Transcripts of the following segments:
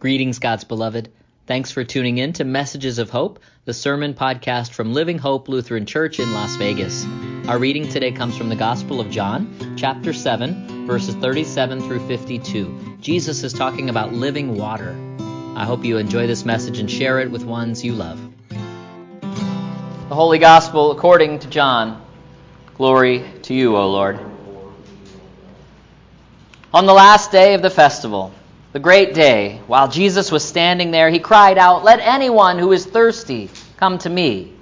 Greetings, God's beloved. Thanks for tuning in to Messages of Hope, the sermon podcast from Living Hope Lutheran Church in Las Vegas. Our reading today comes from the Gospel of John, chapter 7, verses 37 through 52. Jesus is talking about living water. I hope you enjoy this message and share it with ones you love. The Holy Gospel according to John. Glory to you, O Lord. On the last day of the festival, the great day, while Jesus was standing there, he cried out, Let anyone who is thirsty come to me,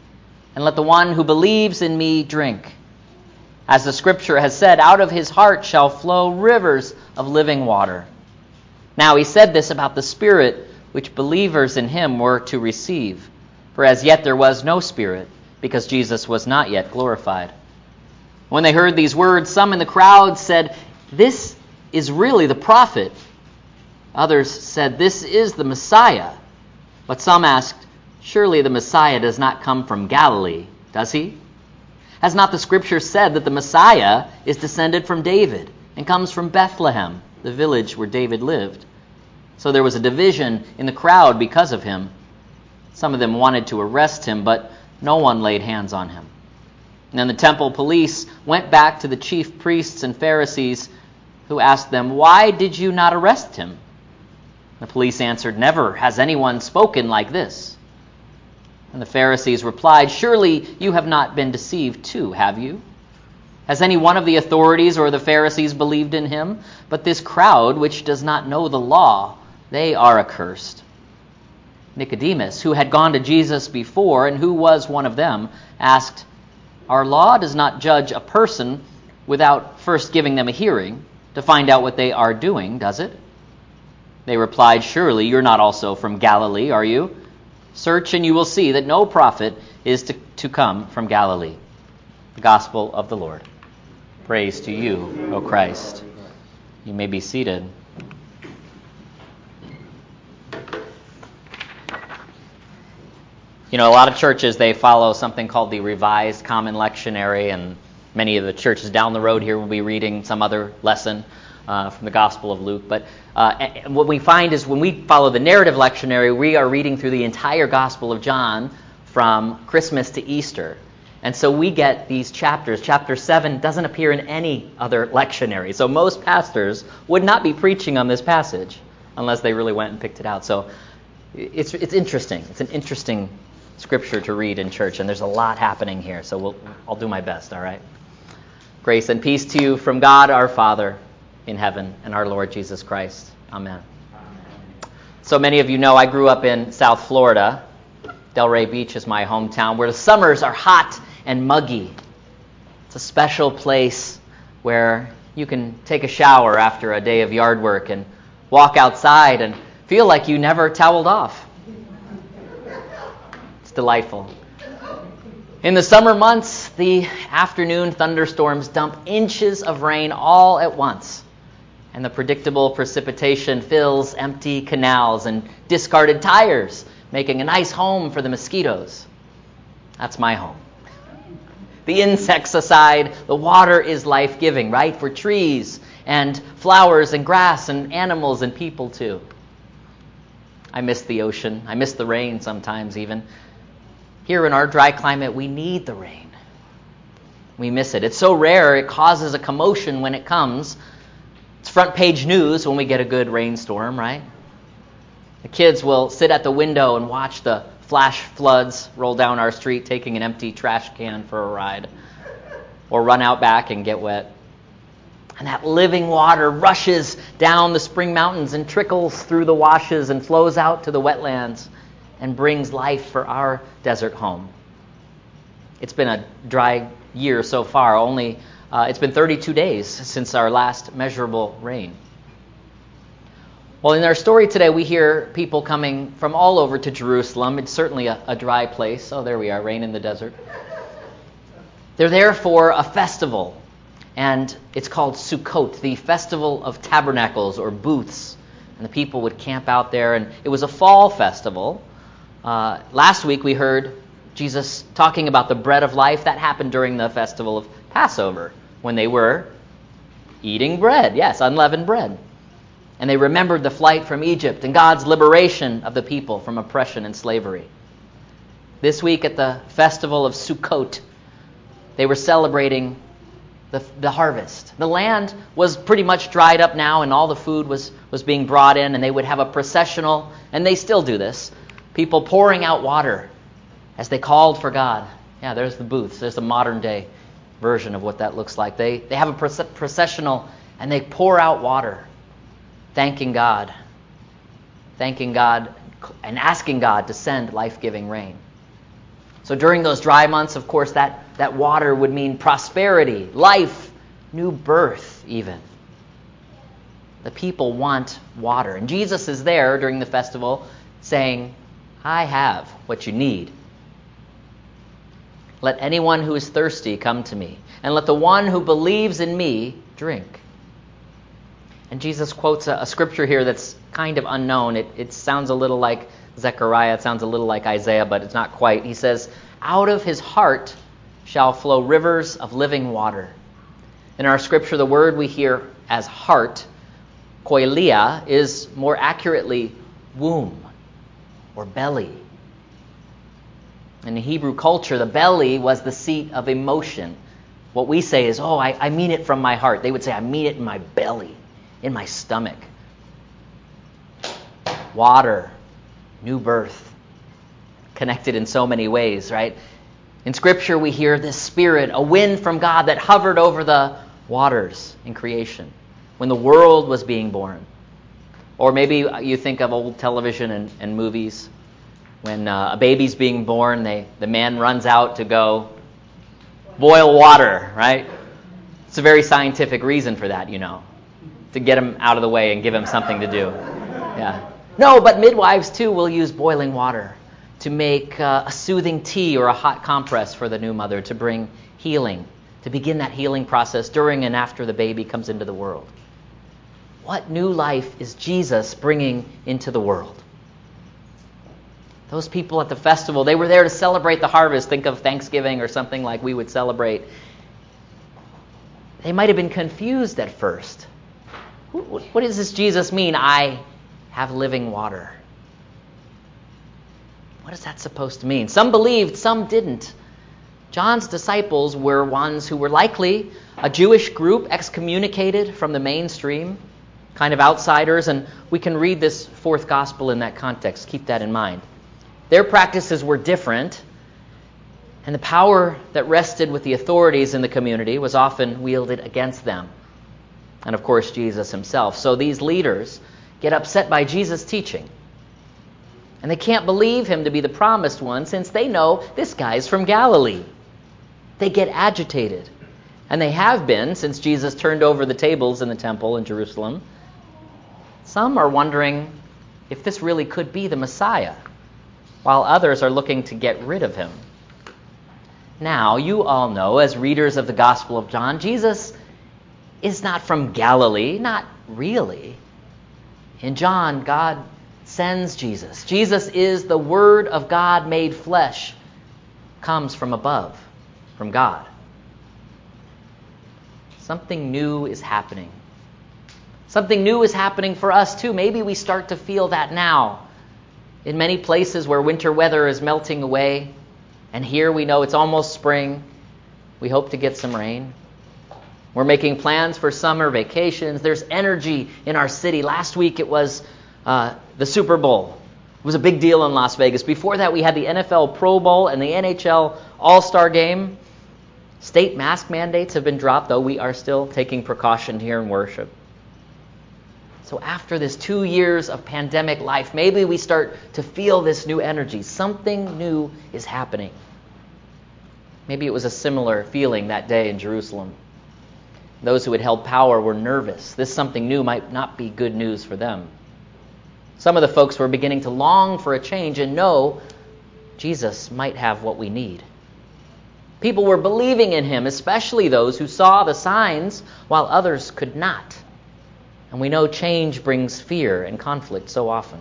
and let the one who believes in me drink. As the scripture has said, out of his heart shall flow rivers of living water. Now he said this about the Spirit which believers in him were to receive. For as yet there was no Spirit, because Jesus was not yet glorified. When they heard these words, some in the crowd said, This is really the prophet. Others said, This is the Messiah. But some asked, Surely the Messiah does not come from Galilee, does he? Has not the Scripture said that the Messiah is descended from David and comes from Bethlehem, the village where David lived? So there was a division in the crowd because of him. Some of them wanted to arrest him, but no one laid hands on him. And then the temple police went back to the chief priests and Pharisees, who asked them, Why did you not arrest him? The police answered, Never has anyone spoken like this. And the Pharisees replied, Surely you have not been deceived too, have you? Has any one of the authorities or the Pharisees believed in him? But this crowd, which does not know the law, they are accursed. Nicodemus, who had gone to Jesus before and who was one of them, asked, Our law does not judge a person without first giving them a hearing to find out what they are doing, does it? They replied, Surely you're not also from Galilee, are you? Search and you will see that no prophet is to, to come from Galilee. The Gospel of the Lord. Praise to you, O Christ. You may be seated. You know, a lot of churches, they follow something called the Revised Common Lectionary, and many of the churches down the road here will be reading some other lesson uh, from the Gospel of Luke. But uh, what we find is when we follow the narrative lectionary, we are reading through the entire Gospel of John from Christmas to Easter. And so we get these chapters. Chapter 7 doesn't appear in any other lectionary. So most pastors would not be preaching on this passage unless they really went and picked it out. So it's, it's interesting. It's an interesting scripture to read in church, and there's a lot happening here. So we'll, I'll do my best, all right? Grace and peace to you from God our Father in heaven and our Lord Jesus Christ. Amen. So many of you know I grew up in South Florida. Delray Beach is my hometown, where the summers are hot and muggy. It's a special place where you can take a shower after a day of yard work and walk outside and feel like you never toweled off. It's delightful. In the summer months, the afternoon thunderstorms dump inches of rain all at once and the predictable precipitation fills empty canals and discarded tires, making a nice home for the mosquitoes. That's my home. The insects aside, the water is life giving, right? For trees and flowers and grass and animals and people too. I miss the ocean. I miss the rain sometimes, even. Here in our dry climate, we need the rain. We miss it. It's so rare, it causes a commotion when it comes it's front page news when we get a good rainstorm, right? The kids will sit at the window and watch the flash floods roll down our street, taking an empty trash can for a ride, or run out back and get wet. And that living water rushes down the spring mountains and trickles through the washes and flows out to the wetlands and brings life for our desert home. It's been a dry year so far, only uh, it's been 32 days since our last measurable rain. Well, in our story today, we hear people coming from all over to Jerusalem. It's certainly a, a dry place. Oh, there we are, rain in the desert. They're there for a festival, and it's called Sukkot, the Festival of Tabernacles or Booths. And the people would camp out there, and it was a fall festival. Uh, last week we heard Jesus talking about the bread of life. That happened during the festival of Passover when they were eating bread. Yes, unleavened bread. And they remembered the flight from Egypt and God's liberation of the people from oppression and slavery. This week at the festival of Sukkot, they were celebrating the, the harvest. The land was pretty much dried up now, and all the food was, was being brought in, and they would have a processional, and they still do this. People pouring out water as they called for God. Yeah, there's the booths. There's the modern day version of what that looks like. They, they have a processional, and they pour out water, thanking God, thanking God, and asking God to send life giving rain. So during those dry months, of course, that, that water would mean prosperity, life, new birth, even. The people want water. And Jesus is there during the festival saying, I have what you need. Let anyone who is thirsty come to me, and let the one who believes in me drink. And Jesus quotes a, a scripture here that's kind of unknown. It, it sounds a little like Zechariah. It sounds a little like Isaiah, but it's not quite. He says, Out of his heart shall flow rivers of living water. In our scripture, the word we hear as heart, koilia, is more accurately womb or belly. In Hebrew culture, the belly was the seat of emotion. What we say is, oh, I, I mean it from my heart. They would say, I mean it in my belly, in my stomach. Water new birth, connected in so many ways, right? In Scripture, we hear this spirit, a wind from God that hovered over the waters in creation when the world was being born. Or maybe you think of old television and, and movies. When uh, a baby's being born, they, the man runs out to go boil water, right? It's a very scientific reason for that, you know, to get him out of the way and give him something to do. Yeah. No, but midwives too will use boiling water to make uh, a soothing tea or a hot compress for the new mother to bring healing, to begin that healing process during and after the baby comes into the world. What new life is Jesus bringing into the world? Those people at the festival, they were there to celebrate the harvest. Think of Thanksgiving or something like we would celebrate. They might have been confused at first. What does this Jesus mean? I have living water. What is that supposed to mean? Some believed, some didn't. John's disciples were ones who were likely a Jewish group excommunicated from the mainstream, kind of outsiders, and we can read this fourth gospel in that context. Keep that in mind. Their practices were different, and the power that rested with the authorities in the community was often wielded against them. And of course, Jesus himself. So these leaders get upset by Jesus' teaching. And they can't believe him to be the promised one since they know this guy's from Galilee. They get agitated. And they have been since Jesus turned over the tables in the temple in Jerusalem. Some are wondering if this really could be the Messiah, while others are looking to get rid of him. Now, you all know, as readers of the Gospel of John, Jesus is not from Galilee, not really. In John, God sends Jesus. Jesus is the Word of God made flesh, comes from above, from God. Something new is happening. Something new is happening for us too. Maybe we start to feel that now. In many places where winter weather is melting away, and here we know it's almost spring, we hope to get some rain. We're making plans for summer vacations. There's energy in our city. Last week it was uh, the Super Bowl. It was a big deal in Las Vegas. Before that, we had the NFL Pro Bowl and the NHL All Star Game. State mask mandates have been dropped, though we are still taking precaution here in worship. So, after this two years of pandemic life, maybe we start to feel this new energy. Something new is happening. Maybe it was a similar feeling that day in Jerusalem. Those who had held power were nervous. This something new might not be good news for them. Some of the folks were beginning to long for a change and know Jesus might have what we need. People were believing in him, especially those who saw the signs while others could not. And we know change brings fear and conflict so often.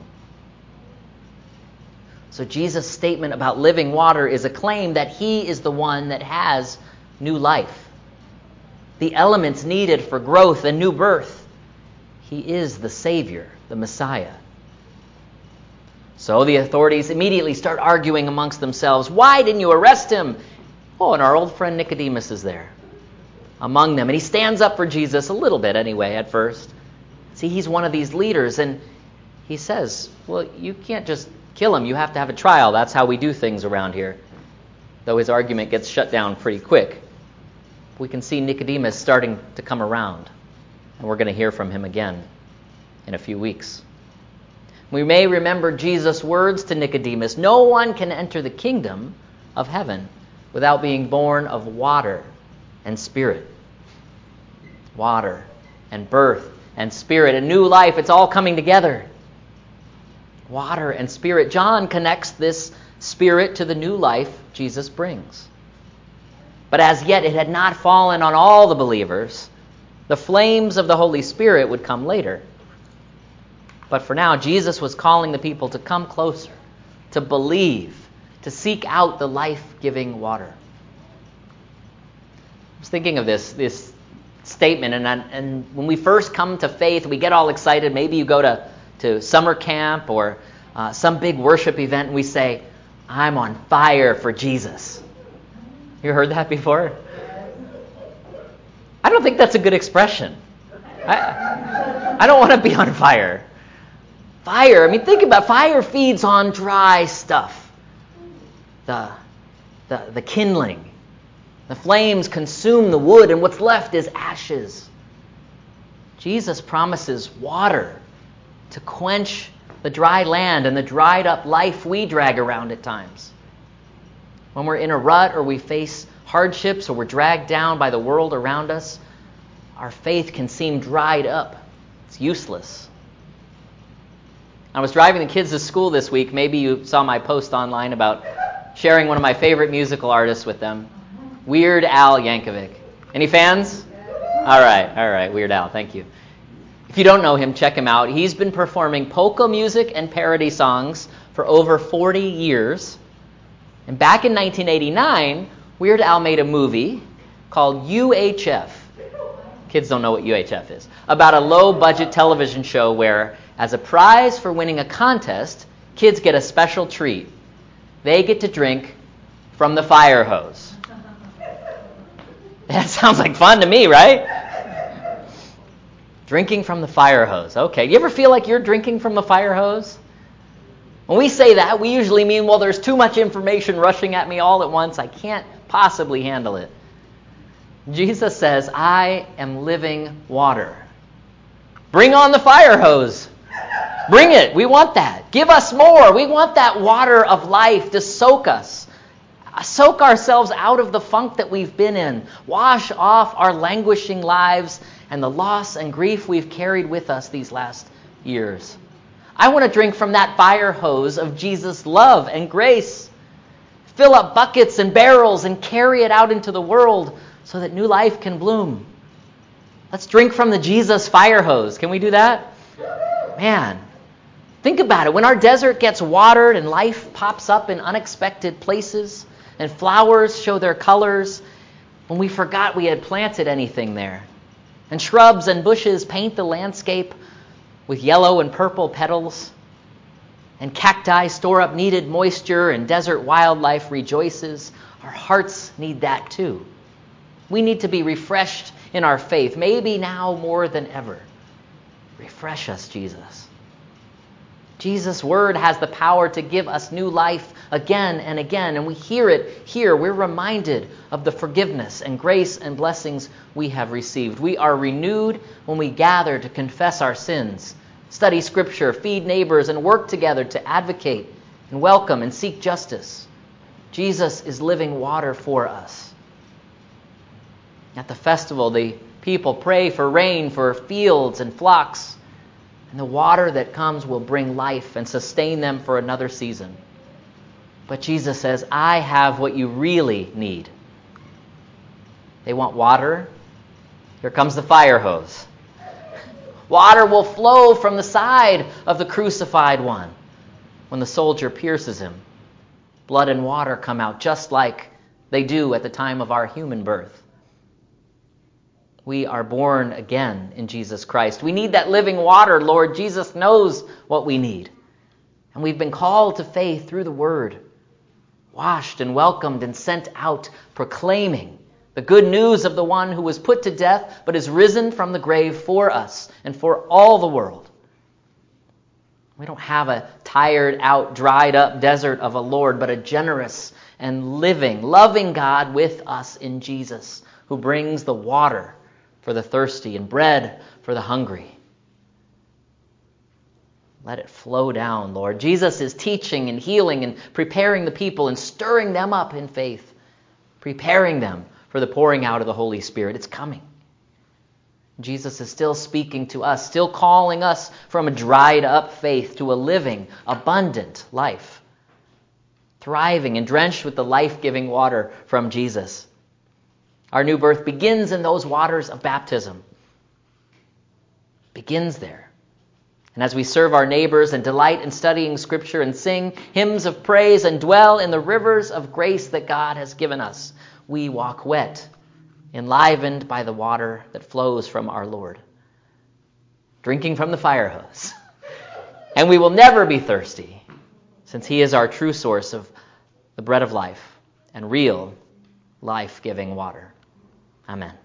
So Jesus' statement about living water is a claim that he is the one that has new life the elements needed for growth and new birth. He is the Savior, the Messiah. So the authorities immediately start arguing amongst themselves. Why didn't you arrest him? Oh, and our old friend Nicodemus is there among them. And he stands up for Jesus a little bit anyway at first. See, he's one of these leaders, and he says, Well, you can't just kill him. You have to have a trial. That's how we do things around here. Though his argument gets shut down pretty quick. We can see Nicodemus starting to come around. And we're going to hear from him again in a few weeks. We may remember Jesus' words to Nicodemus No one can enter the kingdom of heaven without being born of water and spirit. Water and birth and spirit, a new life, it's all coming together. Water and spirit. John connects this spirit to the new life Jesus brings. But as yet, it had not fallen on all the believers. The flames of the Holy Spirit would come later. But for now, Jesus was calling the people to come closer, to believe, to seek out the life giving water. I was thinking of this, this statement, and, and when we first come to faith, we get all excited. Maybe you go to, to summer camp or uh, some big worship event, and we say, I'm on fire for Jesus. You heard that before? I don't think that's a good expression. I, I don't want to be on fire. Fire, I mean, think about fire feeds on dry stuff. The, the, the kindling. The flames consume the wood, and what's left is ashes. Jesus promises water to quench the dry land and the dried up life we drag around at times. When we're in a rut or we face hardships or we're dragged down by the world around us, our faith can seem dried up. It's useless. I was driving the kids to school this week. Maybe you saw my post online about sharing one of my favorite musical artists with them, Weird Al Yankovic. Any fans? All right, all right, Weird Al, thank you. If you don't know him, check him out. He's been performing polka music and parody songs for over 40 years. And back in 1989, Weird Al made a movie called UHF. Kids don't know what UHF is. About a low budget television show where as a prize for winning a contest, kids get a special treat. They get to drink from the fire hose. That sounds like fun to me, right? Drinking from the fire hose. Okay. You ever feel like you're drinking from the fire hose? When we say that, we usually mean, well, there's too much information rushing at me all at once. I can't possibly handle it. Jesus says, I am living water. Bring on the fire hose. Bring it. We want that. Give us more. We want that water of life to soak us. Soak ourselves out of the funk that we've been in. Wash off our languishing lives and the loss and grief we've carried with us these last years. I want to drink from that fire hose of Jesus' love and grace. Fill up buckets and barrels and carry it out into the world so that new life can bloom. Let's drink from the Jesus fire hose. Can we do that? Man, Think about it. When our desert gets watered and life pops up in unexpected places and flowers show their colors, when we forgot we had planted anything there, and shrubs and bushes paint the landscape with yellow and purple petals, and cacti store up needed moisture, and desert wildlife rejoices, our hearts need that too. We need to be refreshed in our faith, maybe now more than ever. Refresh us, Jesus. Jesus' word has the power to give us new life again and again, and we hear it here. We're reminded of the forgiveness and grace and blessings we have received. We are renewed when we gather to confess our sins, study Scripture, feed neighbors, and work together to advocate and welcome and seek justice. Jesus is living water for us. At the festival, the people pray for rain for fields and flocks and the water that comes will bring life and sustain them for another season. But Jesus says, I have what you really need. They want water. Here comes the fire hose. Water will flow from the side of the crucified one when the soldier pierces him. Blood and water come out just like they do at the time of our human birth. We are born again in Jesus Christ. We need that living water, Lord. Jesus knows what we need. And we've been called to faith through the Word, washed and welcomed and sent out, proclaiming the good news of the one who was put to death but is risen from the grave for us and for all the world. We don't have a tired out, dried up desert of a Lord, but a generous and living, loving God with us in Jesus, who brings the water for the thirsty and bread for the hungry. Let it flow down, Lord. Jesus is teaching and healing and preparing the people and stirring them up in faith, preparing them for the pouring out of the Holy Spirit. It's coming. Jesus is still speaking to us, still calling us from a dried up faith to a living, abundant life, thriving and drenched with the life giving water from Jesus. Our new birth begins in those waters of baptism. Begins there. And as we serve our neighbors and delight in studying Scripture and sing hymns of praise and dwell in the rivers of grace that God has given us, we walk wet enlivened by the water that flows from our Lord, drinking from the fire hose. and we will never be thirsty, since He is our true source of the bread of life and real life giving water. Amen.